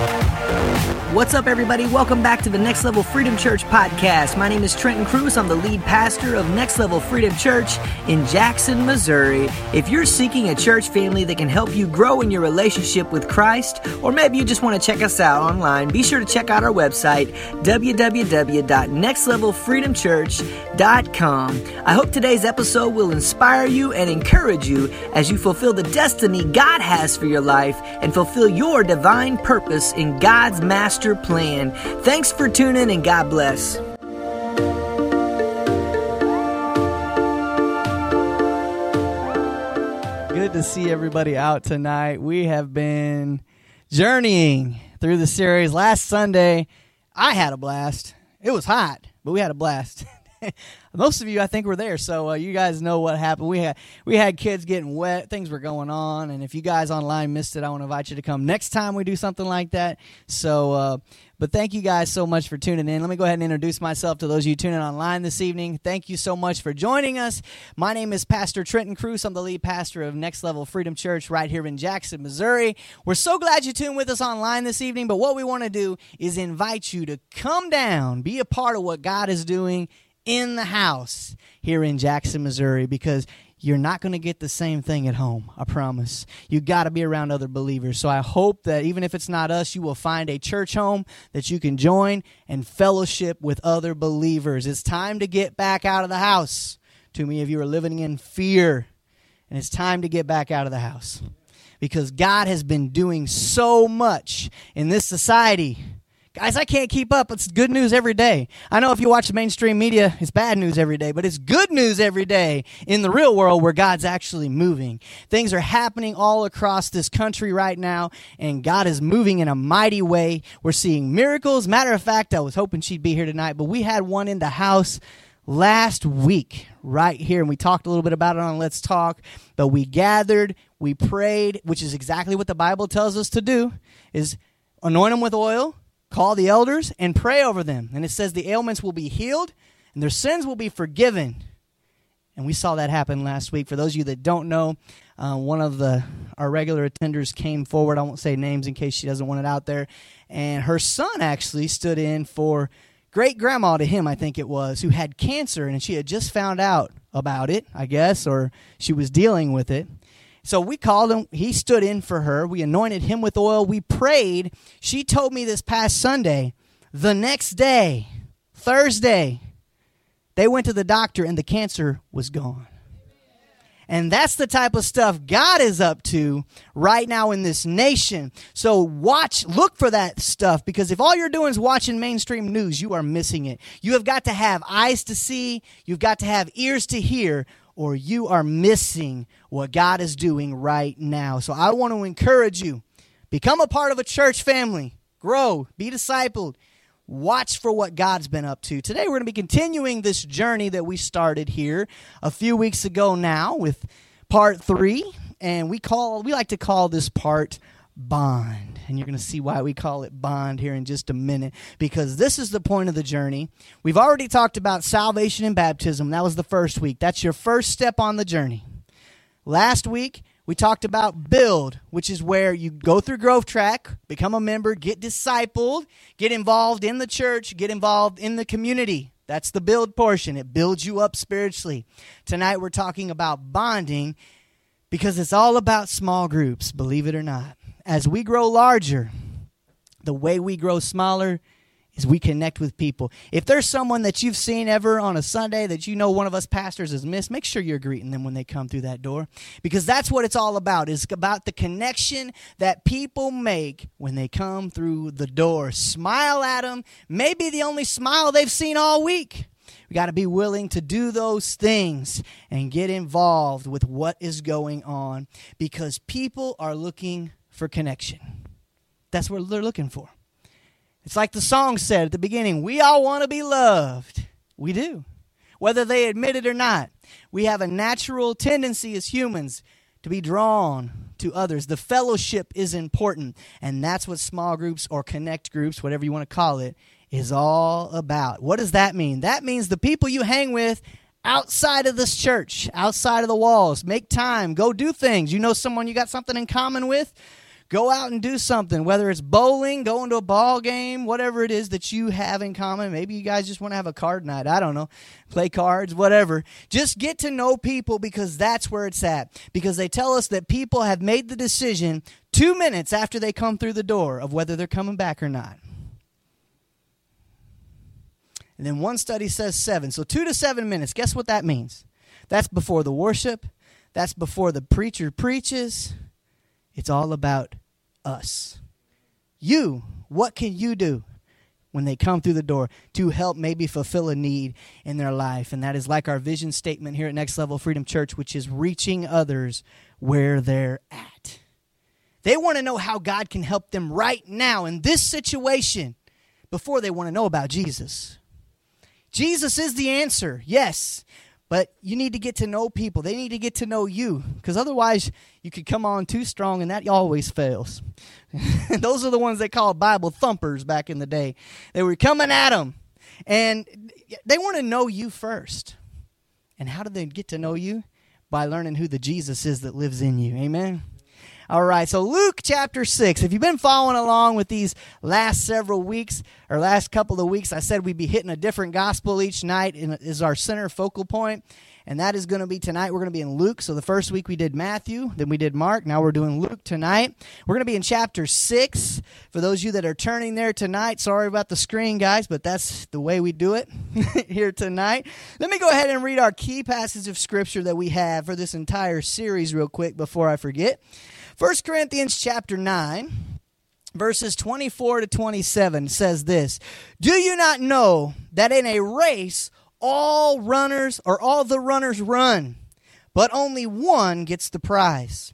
Thank you What's up, everybody? Welcome back to the Next Level Freedom Church podcast. My name is Trenton Cruz. I'm the lead pastor of Next Level Freedom Church in Jackson, Missouri. If you're seeking a church family that can help you grow in your relationship with Christ, or maybe you just want to check us out online, be sure to check out our website, www.nextlevelfreedomchurch.com. I hope today's episode will inspire you and encourage you as you fulfill the destiny God has for your life and fulfill your divine purpose in God's master master plan. Thanks for tuning in and God bless. Good to see everybody out tonight. We have been journeying through the series. Last Sunday, I had a blast. It was hot, but we had a blast. most of you I think were there, so uh, you guys know what happened. We had we had kids getting wet, things were going on, and if you guys online missed it, I want to invite you to come next time we do something like that. So, uh, but thank you guys so much for tuning in. Let me go ahead and introduce myself to those of you tuning online this evening. Thank you so much for joining us. My name is Pastor Trenton Cruz. I'm the lead pastor of Next Level Freedom Church right here in Jackson, Missouri. We're so glad you tuned with us online this evening. But what we want to do is invite you to come down, be a part of what God is doing in the house here in Jackson, Missouri, because you're not going to get the same thing at home. I promise. You got to be around other believers. So I hope that even if it's not us, you will find a church home that you can join and fellowship with other believers. It's time to get back out of the house. Too many of you are living in fear, and it's time to get back out of the house because God has been doing so much in this society Guys, I can't keep up. It's good news every day. I know if you watch the mainstream media, it's bad news every day, but it's good news every day in the real world where God's actually moving. Things are happening all across this country right now, and God is moving in a mighty way. We're seeing miracles. Matter of fact, I was hoping she'd be here tonight, but we had one in the house last week right here and we talked a little bit about it on let's talk but we gathered we prayed which is exactly what the bible tells us to do is anoint them with oil Call the elders and pray over them. And it says the ailments will be healed and their sins will be forgiven. And we saw that happen last week. For those of you that don't know, uh, one of the our regular attenders came forward. I won't say names in case she doesn't want it out there. And her son actually stood in for great grandma to him, I think it was, who had cancer, and she had just found out about it, I guess, or she was dealing with it. So we called him. He stood in for her. We anointed him with oil. We prayed. She told me this past Sunday, the next day, Thursday, they went to the doctor and the cancer was gone. And that's the type of stuff God is up to right now in this nation. So watch, look for that stuff because if all you're doing is watching mainstream news, you are missing it. You have got to have eyes to see, you've got to have ears to hear or you are missing what God is doing right now. So I want to encourage you become a part of a church family, grow, be discipled, watch for what God's been up to. Today we're going to be continuing this journey that we started here a few weeks ago now with part 3 and we call we like to call this part bond. And you're going to see why we call it bond here in just a minute because this is the point of the journey. We've already talked about salvation and baptism. That was the first week. That's your first step on the journey. Last week, we talked about build, which is where you go through Growth Track, become a member, get discipled, get involved in the church, get involved in the community. That's the build portion. It builds you up spiritually. Tonight we're talking about bonding because it's all about small groups, believe it or not as we grow larger, the way we grow smaller is we connect with people. If there's someone that you've seen ever on a Sunday that you know one of us pastors has missed, make sure you're greeting them when they come through that door because that's what it's all about. It's about the connection that people make when they come through the door. Smile at them, maybe the only smile they've seen all week. We got to be willing to do those things and get involved with what is going on because people are looking for connection. That's what they're looking for. It's like the song said at the beginning we all want to be loved. We do. Whether they admit it or not, we have a natural tendency as humans to be drawn to others. The fellowship is important, and that's what small groups or connect groups, whatever you want to call it, is all about. What does that mean? That means the people you hang with outside of this church, outside of the walls. Make time, go do things. You know someone you got something in common with? Go out and do something, whether it's bowling, going to a ball game, whatever it is that you have in common. Maybe you guys just want to have a card night. I don't know. Play cards, whatever. Just get to know people because that's where it's at. Because they tell us that people have made the decision two minutes after they come through the door of whether they're coming back or not. And then one study says seven. So two to seven minutes. Guess what that means? That's before the worship, that's before the preacher preaches. It's all about us. You, what can you do when they come through the door to help maybe fulfill a need in their life? And that is like our vision statement here at Next Level Freedom Church, which is reaching others where they're at. They want to know how God can help them right now in this situation before they want to know about Jesus. Jesus is the answer, yes. But you need to get to know people. They need to get to know you because otherwise you could come on too strong and that always fails. Those are the ones they called Bible thumpers back in the day. They were coming at them and they want to know you first. And how do they get to know you? By learning who the Jesus is that lives in you. Amen. All right, so Luke chapter 6. If you've been following along with these last several weeks or last couple of weeks, I said we'd be hitting a different gospel each night and is our center focal point. And that is going to be tonight. We're going to be in Luke. So the first week we did Matthew, then we did Mark. Now we're doing Luke tonight. We're going to be in chapter 6. For those of you that are turning there tonight, sorry about the screen, guys, but that's the way we do it here tonight. Let me go ahead and read our key passage of scripture that we have for this entire series, real quick, before I forget. 1 Corinthians chapter 9 verses 24 to 27 says this Do you not know that in a race all runners or all the runners run, but only one gets the prize?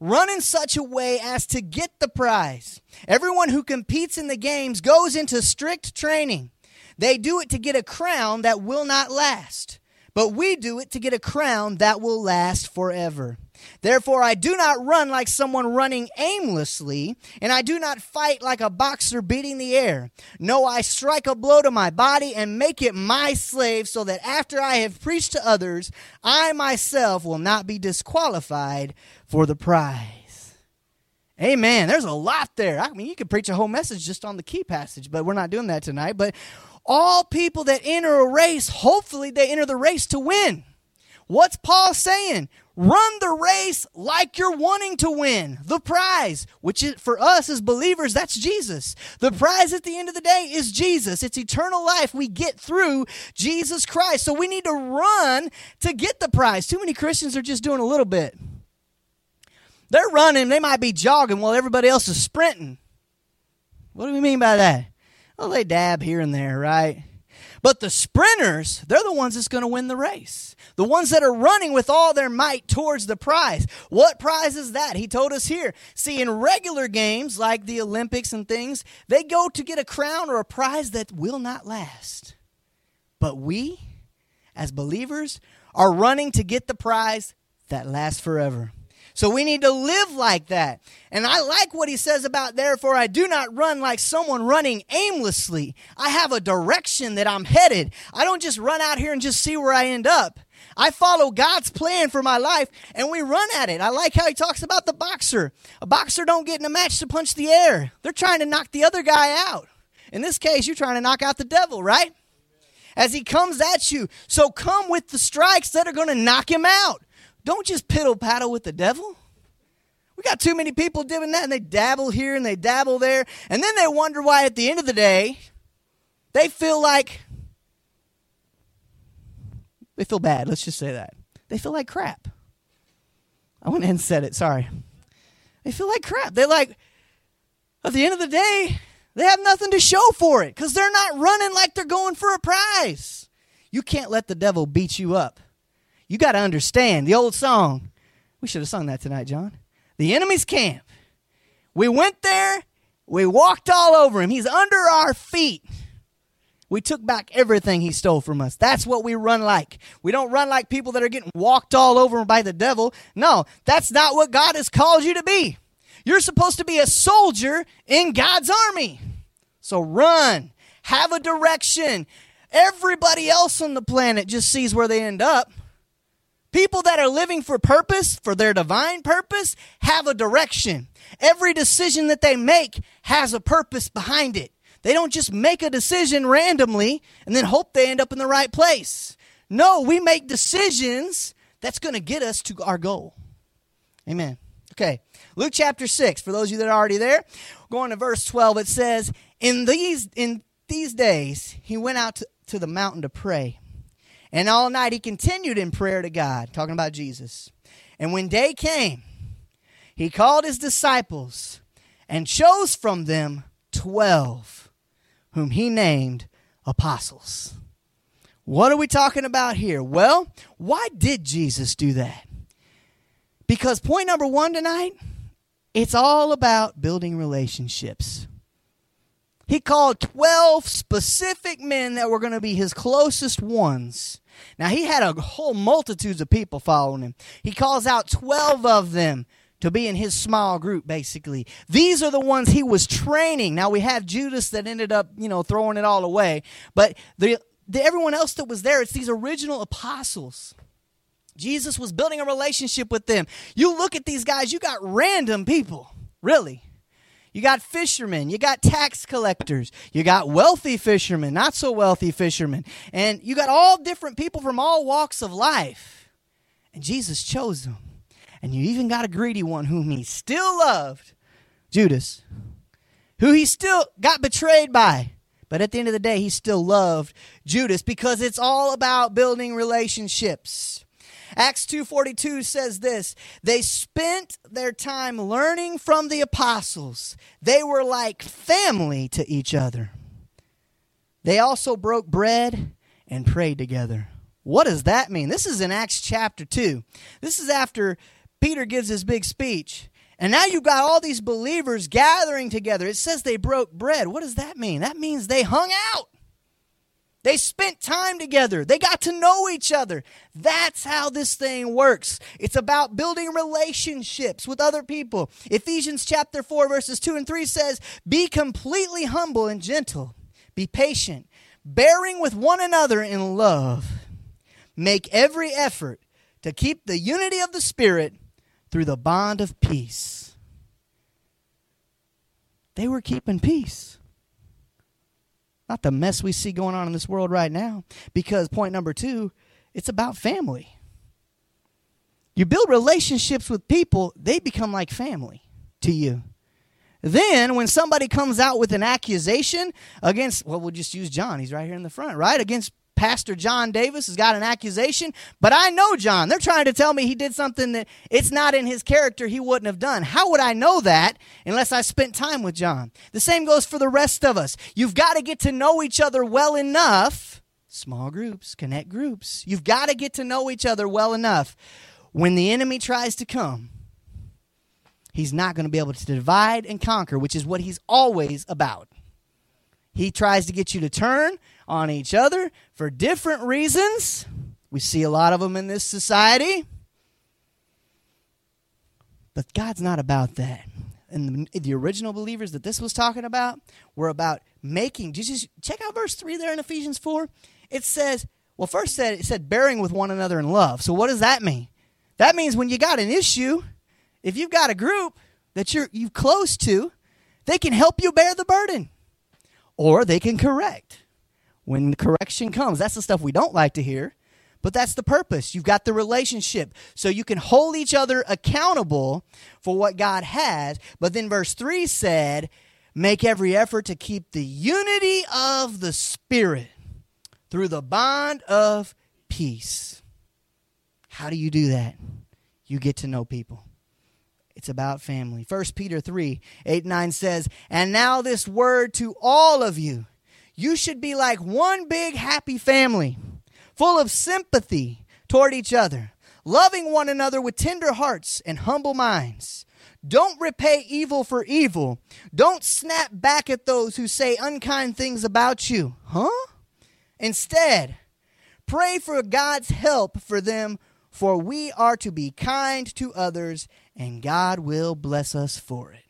Run in such a way as to get the prize. Everyone who competes in the games goes into strict training. They do it to get a crown that will not last, but we do it to get a crown that will last forever. Therefore, I do not run like someone running aimlessly, and I do not fight like a boxer beating the air. No, I strike a blow to my body and make it my slave, so that after I have preached to others, I myself will not be disqualified for the prize. Amen. There's a lot there. I mean, you could preach a whole message just on the key passage, but we're not doing that tonight. But all people that enter a race, hopefully they enter the race to win. What's Paul saying? Run the race like you're wanting to win the prize, which is, for us as believers, that's Jesus. The prize at the end of the day is Jesus. It's eternal life we get through Jesus Christ. So we need to run to get the prize. Too many Christians are just doing a little bit. They're running, they might be jogging while everybody else is sprinting. What do we mean by that? Well, they dab here and there, right? But the sprinters, they're the ones that's going to win the race. The ones that are running with all their might towards the prize. What prize is that? He told us here. See, in regular games like the Olympics and things, they go to get a crown or a prize that will not last. But we, as believers, are running to get the prize that lasts forever. So we need to live like that. And I like what he says about therefore I do not run like someone running aimlessly. I have a direction that I'm headed. I don't just run out here and just see where I end up. I follow God's plan for my life and we run at it. I like how he talks about the boxer. A boxer don't get in a match to punch the air. They're trying to knock the other guy out. In this case, you're trying to knock out the devil, right? As he comes at you. So come with the strikes that are going to knock him out. Don't just piddle paddle with the devil. We got too many people doing that and they dabble here and they dabble there. And then they wonder why at the end of the day, they feel like they feel bad. Let's just say that. They feel like crap. I went and said it. Sorry. They feel like crap. They're like, at the end of the day, they have nothing to show for it because they're not running like they're going for a prize. You can't let the devil beat you up. You got to understand the old song. We should have sung that tonight, John. The enemy's camp. We went there, we walked all over him. He's under our feet. We took back everything he stole from us. That's what we run like. We don't run like people that are getting walked all over by the devil. No, that's not what God has called you to be. You're supposed to be a soldier in God's army. So run, have a direction. Everybody else on the planet just sees where they end up. People that are living for purpose, for their divine purpose, have a direction. Every decision that they make has a purpose behind it. They don't just make a decision randomly and then hope they end up in the right place. No, we make decisions that's going to get us to our goal. Amen. Okay, Luke chapter 6, for those of you that are already there, going to verse 12, it says, In these, in these days, he went out to, to the mountain to pray. And all night he continued in prayer to God, talking about Jesus. And when day came, he called his disciples and chose from them twelve, whom he named apostles. What are we talking about here? Well, why did Jesus do that? Because point number one tonight, it's all about building relationships. He called 12 specific men that were going to be his closest ones. Now, he had a whole multitudes of people following him. He calls out 12 of them to be in his small group, basically. These are the ones he was training. Now, we have Judas that ended up, you know, throwing it all away. But the, the everyone else that was there, it's these original apostles. Jesus was building a relationship with them. You look at these guys, you got random people, really. You got fishermen, you got tax collectors, you got wealthy fishermen, not so wealthy fishermen, and you got all different people from all walks of life. And Jesus chose them. And you even got a greedy one whom he still loved, Judas, who he still got betrayed by. But at the end of the day, he still loved Judas because it's all about building relationships. Acts 2:42 says this, they spent their time learning from the apostles. They were like family to each other. They also broke bread and prayed together. What does that mean? This is in Acts chapter 2. This is after Peter gives his big speech. And now you've got all these believers gathering together. It says they broke bread. What does that mean? That means they hung out. They spent time together. They got to know each other. That's how this thing works. It's about building relationships with other people. Ephesians chapter 4 verses 2 and 3 says, "Be completely humble and gentle. Be patient, bearing with one another in love. Make every effort to keep the unity of the spirit through the bond of peace." They were keeping peace not the mess we see going on in this world right now. Because point number two, it's about family. You build relationships with people, they become like family to you. Then, when somebody comes out with an accusation against, well, we'll just use John. He's right here in the front, right? Against Pastor John Davis has got an accusation, but I know John. They're trying to tell me he did something that it's not in his character he wouldn't have done. How would I know that unless I spent time with John? The same goes for the rest of us. You've got to get to know each other well enough. Small groups, connect groups. You've got to get to know each other well enough. When the enemy tries to come, he's not going to be able to divide and conquer, which is what he's always about. He tries to get you to turn on each other for different reasons. We see a lot of them in this society. But God's not about that. And the, the original believers that this was talking about were about making. Jesus, check out verse 3 there in Ephesians 4. It says, well, first said it said bearing with one another in love. So what does that mean? That means when you got an issue, if you've got a group that you're you close to, they can help you bear the burden or they can correct when the correction comes. That's the stuff we don't like to hear, but that's the purpose. You've got the relationship. So you can hold each other accountable for what God has. But then verse 3 said, make every effort to keep the unity of the Spirit through the bond of peace. How do you do that? You get to know people. It's about family. 1 Peter 3 8 9 says, And now this word to all of you. You should be like one big happy family, full of sympathy toward each other, loving one another with tender hearts and humble minds. Don't repay evil for evil. Don't snap back at those who say unkind things about you. Huh? Instead, pray for God's help for them, for we are to be kind to others and God will bless us for it.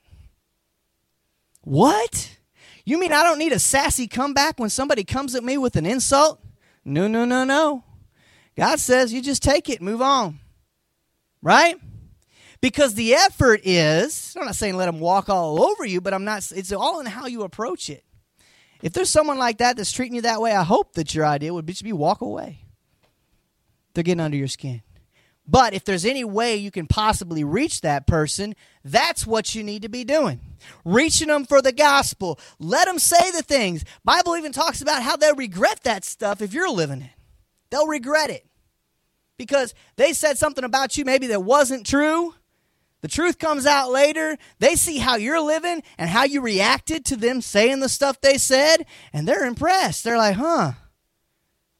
What? You mean I don't need a sassy comeback when somebody comes at me with an insult? No, no, no, no. God says you just take it, move on. Right? Because the effort is, I'm not saying let them walk all over you, but I'm not, it's all in how you approach it. If there's someone like that that's treating you that way, I hope that your idea would be to be walk away. They're getting under your skin. But if there's any way you can possibly reach that person, that's what you need to be doing. Reaching them for the gospel. Let them say the things. Bible even talks about how they'll regret that stuff if you're living it. They'll regret it. Because they said something about you maybe that wasn't true. The truth comes out later. They see how you're living and how you reacted to them saying the stuff they said, and they're impressed. They're like, huh,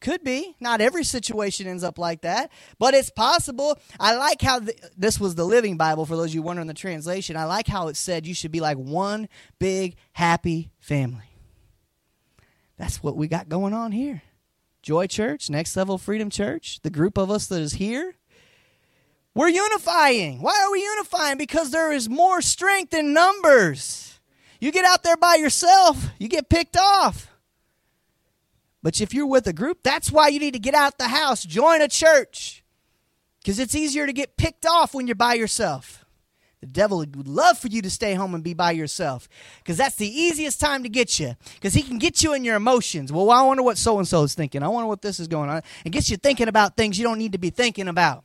could be. Not every situation ends up like that, but it's possible. I like how the, this was the Living Bible for those of you wondering the translation. I like how it said you should be like one big happy family. That's what we got going on here. Joy Church, Next Level Freedom Church, the group of us that is here. We're unifying. Why are we unifying? Because there is more strength in numbers. You get out there by yourself, you get picked off. But if you're with a group, that's why you need to get out the house, join a church. Because it's easier to get picked off when you're by yourself. The devil would love for you to stay home and be by yourself because that's the easiest time to get you because he can get you in your emotions. Well, I wonder what so and so is thinking. I wonder what this is going on. And gets you thinking about things you don't need to be thinking about.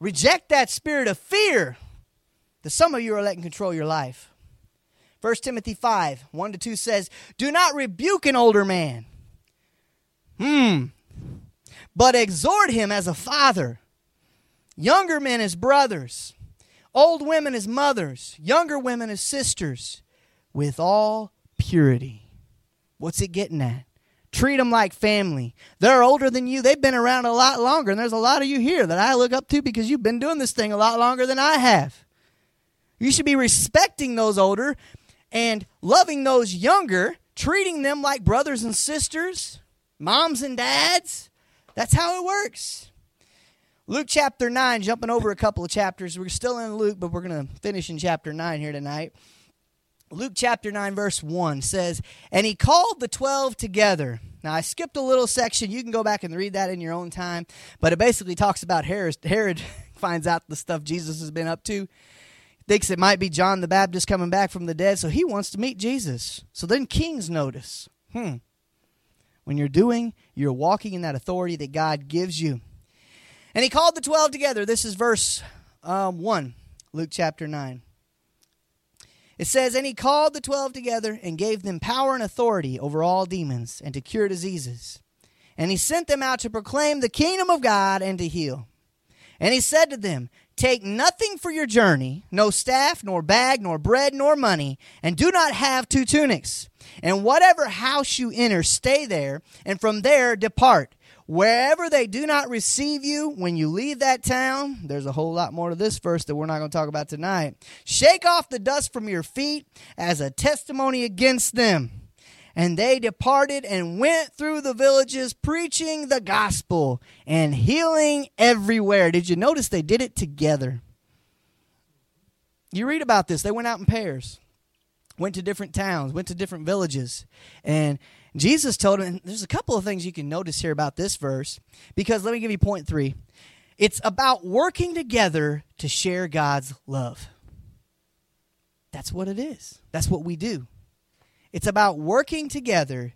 Reject that spirit of fear that some of you are letting control your life. 1 Timothy 5 1 to 2 says, Do not rebuke an older man Hmm. But exhort him as a father, younger men as brothers, old women as mothers, younger women as sisters, with all purity. What's it getting at? Treat them like family. They're older than you. They've been around a lot longer. And there's a lot of you here that I look up to because you've been doing this thing a lot longer than I have. You should be respecting those older and loving those younger, treating them like brothers and sisters, Moms and dads, that's how it works. Luke chapter 9, jumping over a couple of chapters. We're still in Luke, but we're going to finish in chapter 9 here tonight. Luke chapter 9, verse 1 says, And he called the 12 together. Now, I skipped a little section. You can go back and read that in your own time. But it basically talks about Herod. Herod finds out the stuff Jesus has been up to. Thinks it might be John the Baptist coming back from the dead, so he wants to meet Jesus. So then kings notice. Hmm, when you're doing, you're walking in that authority that God gives you. And he called the 12 together. This is verse um, 1, Luke chapter 9. It says, And he called the 12 together and gave them power and authority over all demons and to cure diseases. And he sent them out to proclaim the kingdom of God and to heal. And he said to them, Take nothing for your journey, no staff, nor bag, nor bread, nor money, and do not have two tunics. And whatever house you enter, stay there, and from there depart. Wherever they do not receive you when you leave that town, there's a whole lot more to this verse that we're not going to talk about tonight. Shake off the dust from your feet as a testimony against them. And they departed and went through the villages preaching the gospel and healing everywhere. Did you notice they did it together? You read about this. They went out in pairs went to different towns, went to different villages. And Jesus told him, there's a couple of things you can notice here about this verse, because let me give you point three. It's about working together to share God's love. That's what it is. That's what we do. It's about working together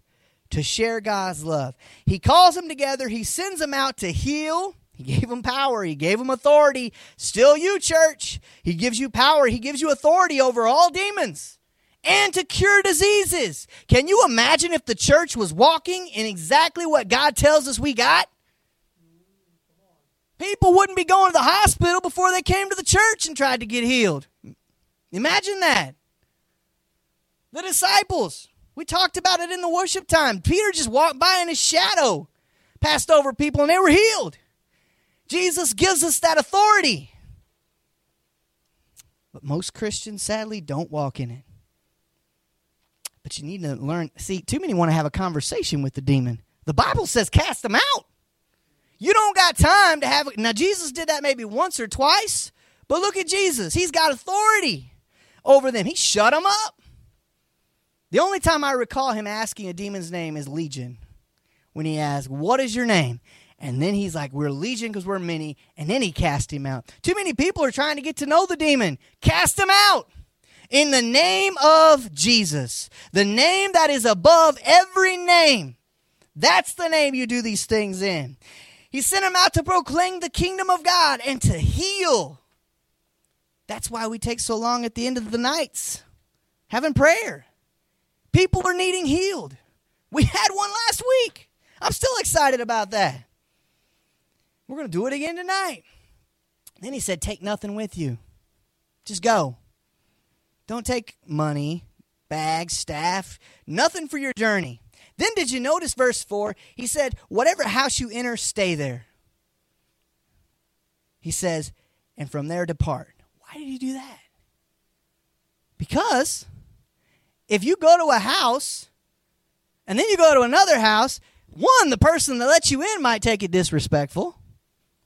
to share God's love. He calls them together, He sends them out to heal. He gave them power. He gave them authority. Still, you, church. He gives you power. He gives you authority over all demons and to cure diseases. Can you imagine if the church was walking in exactly what God tells us we got? People wouldn't be going to the hospital before they came to the church and tried to get healed. Imagine that. The disciples, we talked about it in the worship time. Peter just walked by in his shadow, passed over people, and they were healed. Jesus gives us that authority. But most Christians, sadly, don't walk in it. But you need to learn. See, too many want to have a conversation with the demon. The Bible says cast them out. You don't got time to have. Now, Jesus did that maybe once or twice, but look at Jesus. He's got authority over them, he shut them up. The only time I recall him asking a demon's name is Legion when he asked, What is your name? And then he's like, We're legion because we're many. And then he cast him out. Too many people are trying to get to know the demon. Cast him out in the name of Jesus, the name that is above every name. That's the name you do these things in. He sent him out to proclaim the kingdom of God and to heal. That's why we take so long at the end of the nights having prayer. People are needing healed. We had one last week. I'm still excited about that. We're going to do it again tonight. Then he said, Take nothing with you. Just go. Don't take money, bags, staff, nothing for your journey. Then did you notice verse 4? He said, Whatever house you enter, stay there. He says, And from there depart. Why did he do that? Because if you go to a house and then you go to another house, one, the person that lets you in might take it disrespectful.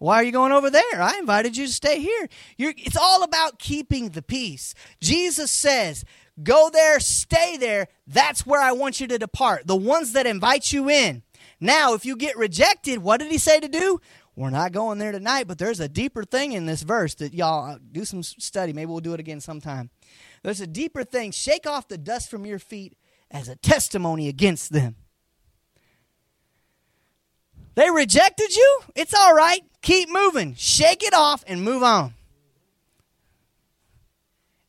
Why are you going over there? I invited you to stay here. You're, it's all about keeping the peace. Jesus says, Go there, stay there. That's where I want you to depart. The ones that invite you in. Now, if you get rejected, what did he say to do? We're not going there tonight, but there's a deeper thing in this verse that y'all uh, do some study. Maybe we'll do it again sometime. There's a deeper thing. Shake off the dust from your feet as a testimony against them. They rejected you? It's all right. Keep moving. Shake it off and move on.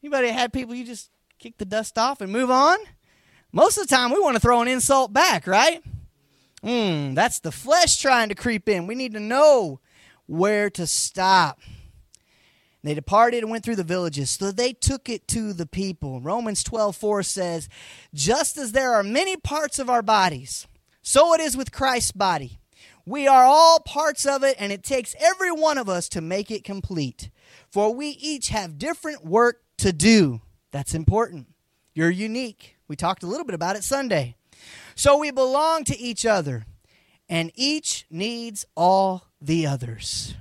Anybody had people you just kick the dust off and move on? Most of the time, we want to throw an insult back, right? Hmm, that's the flesh trying to creep in. We need to know where to stop. They departed and went through the villages. So they took it to the people. Romans 12 4 says, Just as there are many parts of our bodies, so it is with Christ's body. We are all parts of it, and it takes every one of us to make it complete. For we each have different work to do. That's important. You're unique. We talked a little bit about it Sunday. So we belong to each other, and each needs all the others.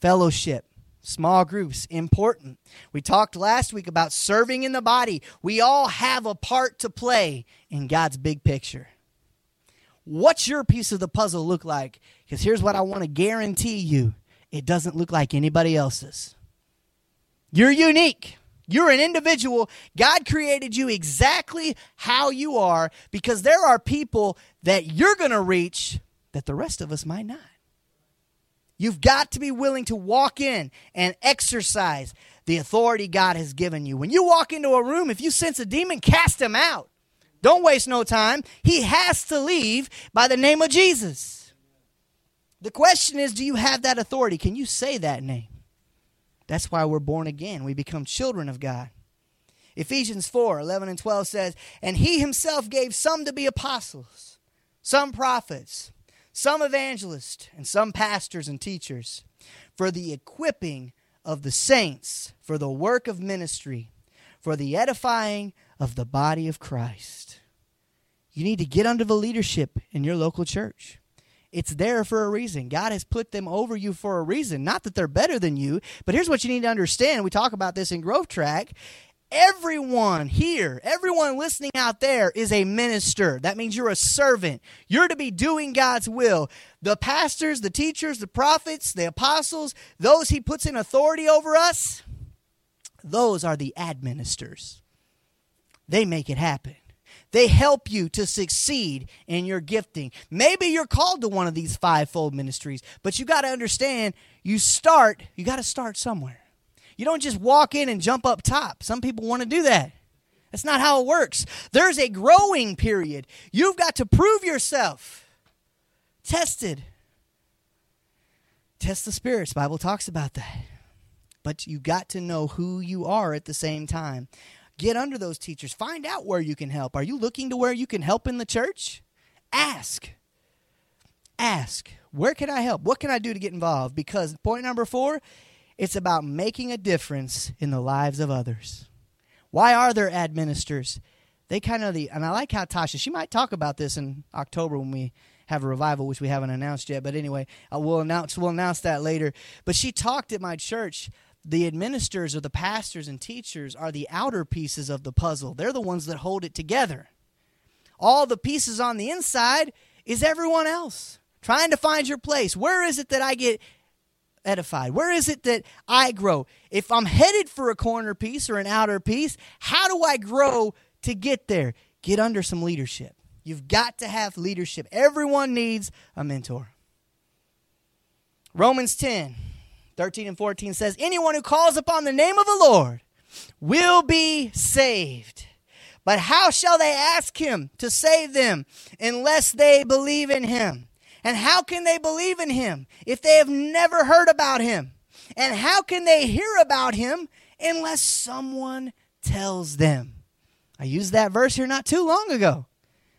Fellowship Small groups, important. We talked last week about serving in the body. We all have a part to play in God's big picture. What's your piece of the puzzle look like? Because here's what I want to guarantee you it doesn't look like anybody else's. You're unique. You're an individual. God created you exactly how you are because there are people that you're going to reach that the rest of us might not. You've got to be willing to walk in and exercise the authority God has given you. When you walk into a room, if you sense a demon, cast him out. Don't waste no time. He has to leave by the name of Jesus. The question is do you have that authority? Can you say that name? That's why we're born again. We become children of God. Ephesians 4 11 and 12 says, And he himself gave some to be apostles, some prophets some evangelists, and some pastors and teachers for the equipping of the saints, for the work of ministry, for the edifying of the body of Christ. You need to get under the leadership in your local church. It's there for a reason. God has put them over you for a reason. Not that they're better than you, but here's what you need to understand. We talk about this in Growth Track everyone here, everyone listening out there is a minister. That means you're a servant. You're to be doing God's will. The pastors, the teachers, the prophets, the apostles, those he puts in authority over us, those are the administrators. They make it happen. They help you to succeed in your gifting. Maybe you're called to one of these fivefold ministries, but you got to understand you start, you got to start somewhere. You don't just walk in and jump up top. Some people want to do that. That's not how it works. There's a growing period. You've got to prove yourself. Tested. Test the spirits. Bible talks about that. But you got to know who you are at the same time. Get under those teachers. Find out where you can help. Are you looking to where you can help in the church? Ask. Ask. Where can I help? What can I do to get involved? Because point number four it's about making a difference in the lives of others. Why are there administrators? They kind of the, and I like how Tasha, she might talk about this in October when we have a revival, which we haven't announced yet. But anyway, uh, we'll announce we'll announce that later. But she talked at my church. The administrators or the pastors and teachers are the outer pieces of the puzzle. They're the ones that hold it together. All the pieces on the inside is everyone else. trying to find your place. Where is it that I get edified? Where is it that I grow? If I'm headed for a corner piece or an outer piece, how do I grow to get there? Get under some leadership. You've got to have leadership. Everyone needs a mentor. Romans 10, 13 and 14 says, Anyone who calls upon the name of the Lord will be saved. But how shall they ask him to save them unless they believe in him? And how can they believe in him if they have never heard about him? And how can they hear about him unless someone tells them? I used that verse here not too long ago.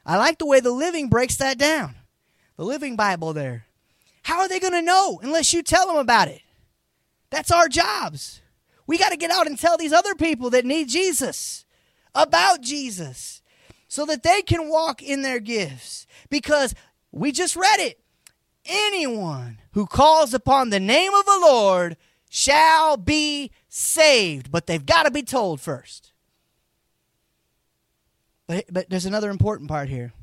I like the way the Living breaks that down. The Living Bible there. How are they going to know unless you tell them about it? That's our jobs. We got to get out and tell these other people that need Jesus about Jesus so that they can walk in their gifts. Because we just read it. Anyone who calls upon the name of the Lord shall be saved. But they've got to be told first. But, but there's another important part here.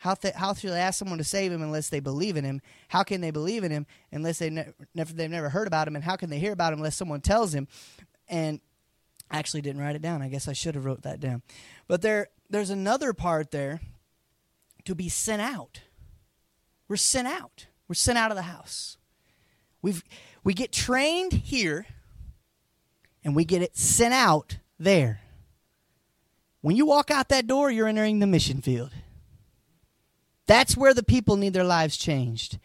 How, th- how should they ask someone to save him unless they believe in him? How can they believe in him unless they ne- never, they've never heard about him? And how can they hear about him unless someone tells him? And I actually didn't write it down. I guess I should have wrote that down. But there, there's another part there to be sent out. We're sent out. We're sent out of the house. We've, we get trained here, and we get it sent out there. When you walk out that door, you're entering the mission field. That's where the people need their lives changed.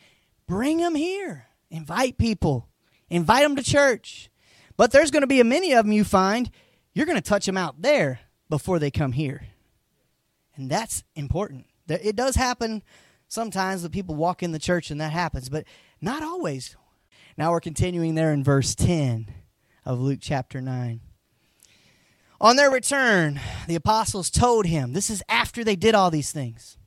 Bring them here. Invite people. Invite them to church. But there's going to be a many of them you find, you're going to touch them out there before they come here. And that's important. It does happen sometimes that people walk in the church and that happens, but not always. Now we're continuing there in verse 10 of Luke chapter 9. On their return, the apostles told him, this is after they did all these things.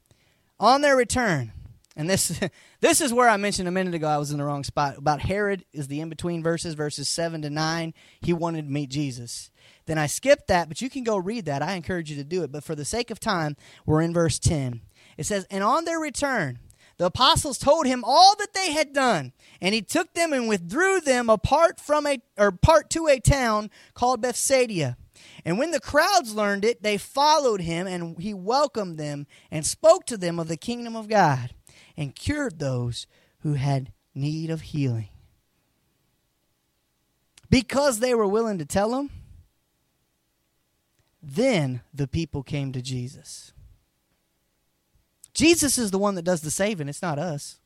On their return, and this this is where I mentioned a minute ago I was in the wrong spot. About Herod is the in between verses, verses 7 to 9. He wanted to meet Jesus. Then I skipped that, but you can go read that. I encourage you to do it. But for the sake of time, we're in verse 10. It says, And on their return, the apostles told him all that they had done, and he took them and withdrew them apart from a or part to a town called Bethsaida. And when the crowds learned it, they followed him, and he welcomed them and spoke to them of the kingdom of God and cured those who had need of healing. Because they were willing to tell him, then the people came to Jesus. Jesus is the one that does the saving, it's not us.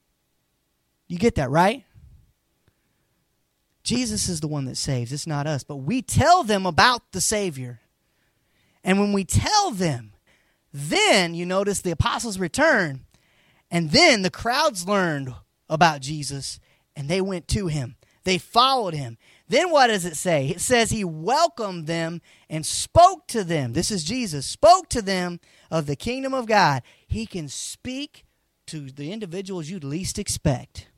You get that, right? Jesus is the one that saves, it's not us. But we tell them about the Savior. And when we tell them, then you notice the apostles return and then the crowds learned about Jesus and they went to him. They followed him. Then what does it say? It says he welcomed them and spoke to them. This is Jesus. Spoke to them of the kingdom of God. He can speak to the individuals you'd least expect.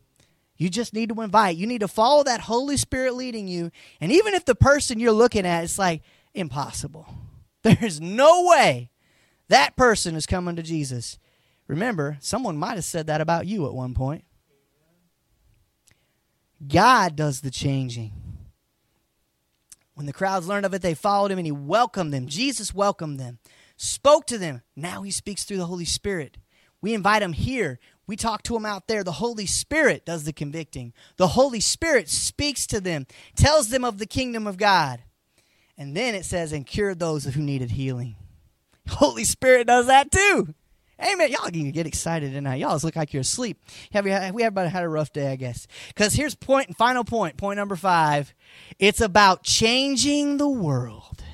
You just need to invite. You need to follow that Holy Spirit leading you. And even if the person you're looking at, it's like impossible. There's no way that person is coming to Jesus. Remember, someone might have said that about you at one point. God does the changing. When the crowds learned of it, they followed him and he welcomed them. Jesus welcomed them, spoke to them. Now he speaks through the Holy Spirit. We invite him here. We talk to him out there. The Holy Spirit does the convicting. The Holy Spirit speaks to them, tells them of the kingdom of God. And then it says, and cured those who needed healing. Holy Spirit does that too. Amen. Y'all can get excited tonight. Y'all look like you're asleep. Have you, we everybody had a rough day, I guess. Because here's point, final point, point number five. It's about changing the world.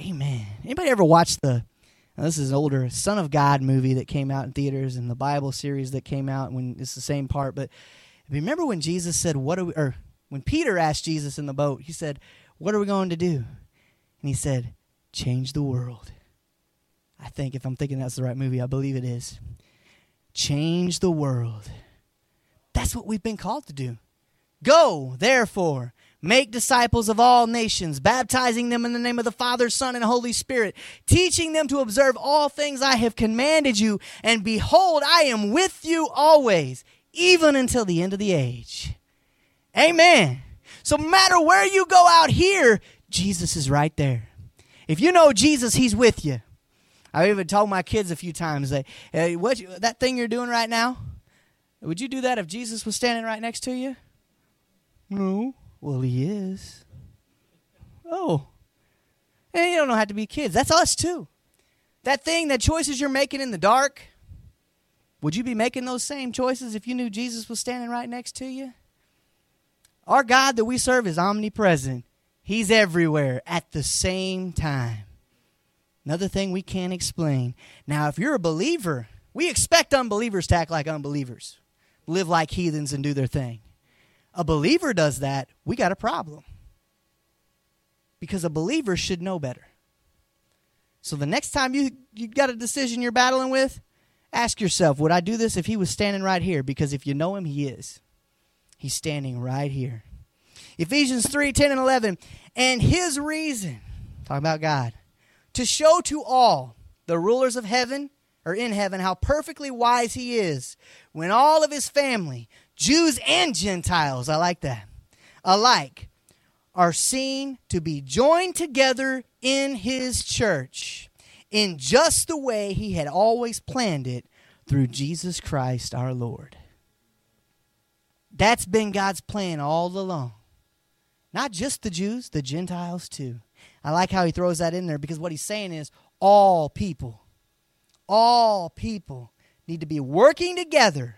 Amen. Anybody ever watched the? This is an older Son of God movie that came out in theaters, and the Bible series that came out when it's the same part. But remember when Jesus said, "What are we?" Or when Peter asked Jesus in the boat, he said, "What are we going to do?" And he said, "Change the world." I think, if I'm thinking that's the right movie, I believe it is. Change the world. That's what we've been called to do. Go, therefore, Make disciples of all nations, baptizing them in the name of the Father, Son, and Holy Spirit, teaching them to observe all things I have commanded you. And behold, I am with you always, even until the end of the age. Amen. So, no matter where you go out here, Jesus is right there. If you know Jesus, He's with you. I've even told my kids a few times, that, hey, what, you, that thing you're doing right now, would you do that if Jesus was standing right next to you? No. Well, he is. Oh. And you don't have to be kids. That's us too. That thing, that choices you're making in the dark, would you be making those same choices if you knew Jesus was standing right next to you? Our God that we serve is omnipresent. He's everywhere at the same time. Another thing we can't explain. Now, if you're a believer, we expect unbelievers to act like unbelievers, live like heathens, and do their thing a believer does that, we got a problem. Because a believer should know better. So the next time you you got a decision you're battling with, ask yourself, would I do this if he was standing right here? Because if you know him, he is. He's standing right here. Ephesians 3 10 and 11. And his reason, talking about God, to show to all the rulers of heaven or in heaven how perfectly wise he is when all of his family Jews and Gentiles, I like that, alike, are seen to be joined together in his church in just the way he had always planned it through Jesus Christ our Lord. That's been God's plan all along. Not just the Jews, the Gentiles too. I like how he throws that in there because what he's saying is all people, all people need to be working together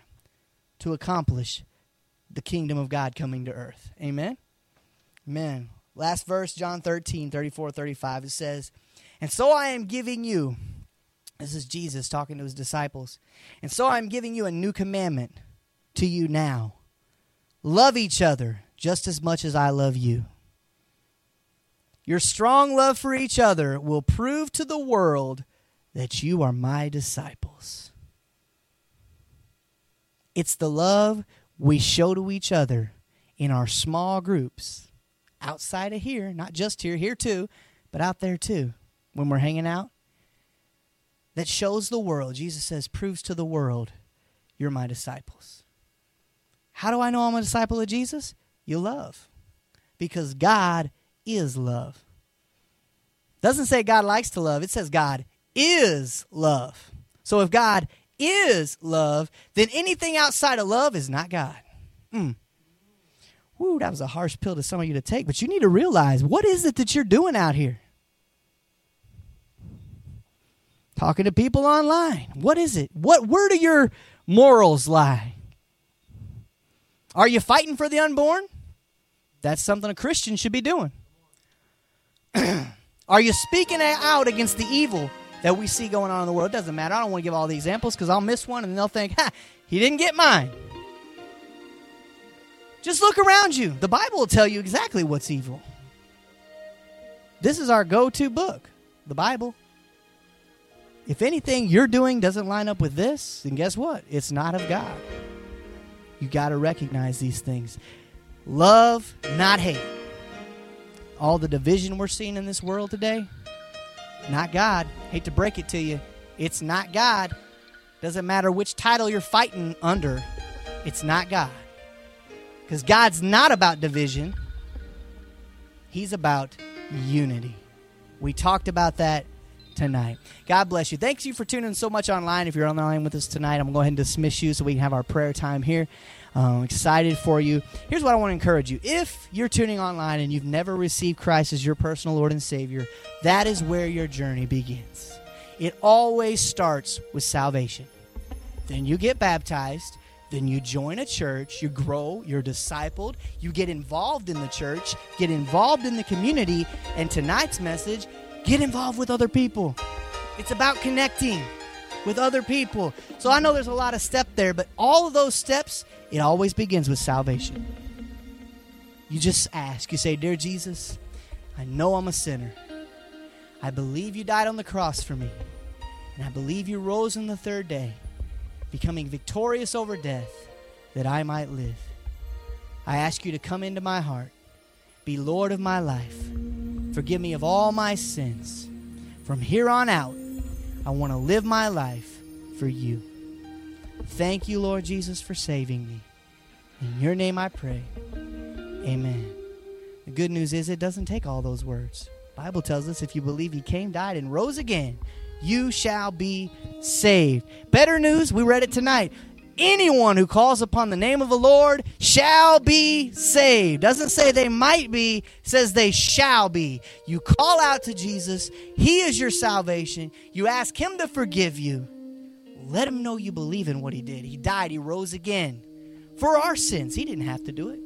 to accomplish the kingdom of God coming to earth. Amen? Amen. Last verse, John 13, 34, 35, it says, And so I am giving you, this is Jesus talking to his disciples, and so I am giving you a new commandment to you now. Love each other just as much as I love you. Your strong love for each other will prove to the world that you are my disciples. It's the love we show to each other in our small groups outside of here, not just here, here too, but out there too, when we're hanging out, that shows the world, Jesus says, proves to the world, you're my disciples. How do I know I'm a disciple of Jesus? You love. Because God is love. Doesn't say God likes to love, it says God is love. So if God is love, then anything outside of love is not God. Mm. Woo, that was a harsh pill to some of you to take, but you need to realize what is it that you're doing out here? Talking to people online. What is it? What where do your morals lie? Are you fighting for the unborn? That's something a Christian should be doing. Are you speaking out against the evil that we see going on in the world. It doesn't matter. I don't want to give all the examples because I'll miss one and they'll think, ha, he didn't get mine. Just look around you. The Bible will tell you exactly what's evil. This is our go to book, the Bible. If anything you're doing doesn't line up with this, then guess what? It's not of God. You got to recognize these things. Love, not hate. All the division we're seeing in this world today, not God. Hate to break it to you. It's not God. Doesn't matter which title you're fighting under, it's not God. Because God's not about division, He's about unity. We talked about that tonight. God bless you. Thanks you for tuning so much online. If you're online with us tonight, I'm going to go ahead and dismiss you so we can have our prayer time here. I'm excited for you. Here's what I want to encourage you. If you're tuning online and you've never received Christ as your personal Lord and Savior, that is where your journey begins. It always starts with salvation. Then you get baptized. Then you join a church, you grow, you're discipled, you get involved in the church, get involved in the community, and tonight's message get involved with other people. It's about connecting with other people. So I know there's a lot of step there, but all of those steps it always begins with salvation. You just ask, you say, Dear Jesus, I know I'm a sinner. I believe you died on the cross for me. And I believe you rose on the third day, becoming victorious over death, that I might live. I ask you to come into my heart, be Lord of my life. Forgive me of all my sins. From here on out, I want to live my life for you. Thank you, Lord Jesus, for saving me. In your name I pray. Amen. The good news is it doesn't take all those words. Bible tells us if you believe he came, died, and rose again, you shall be saved. Better news, we read it tonight. Anyone who calls upon the name of the Lord shall be saved. Doesn't say they might be, says they shall be. You call out to Jesus, He is your salvation. You ask Him to forgive you. Let Him know you believe in what He did. He died, He rose again for our sins. He didn't have to do it.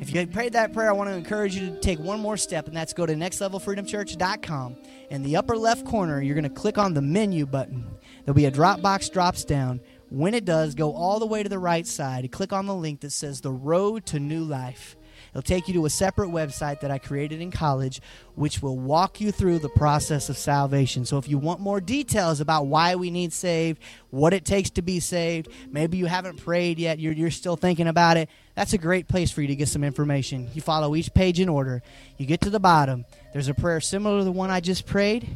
If you prayed that prayer, I want to encourage you to take one more step, and that's go to nextlevelfreedomchurch.com. In the upper left corner, you're going to click on the menu button. There'll be a Dropbox drops down. When it does, go all the way to the right side and click on the link that says The Road to New Life. It'll take you to a separate website that I created in college, which will walk you through the process of salvation. So, if you want more details about why we need saved, what it takes to be saved, maybe you haven't prayed yet, you're, you're still thinking about it, that's a great place for you to get some information. You follow each page in order. You get to the bottom, there's a prayer similar to the one I just prayed,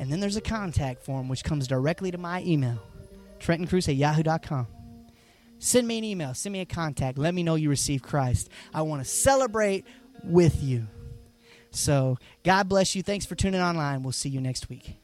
and then there's a contact form which comes directly to my email, TrentonCruz at yahoo.com. Send me an email, send me a contact, let me know you received Christ. I want to celebrate with you. So, God bless you. Thanks for tuning online. We'll see you next week.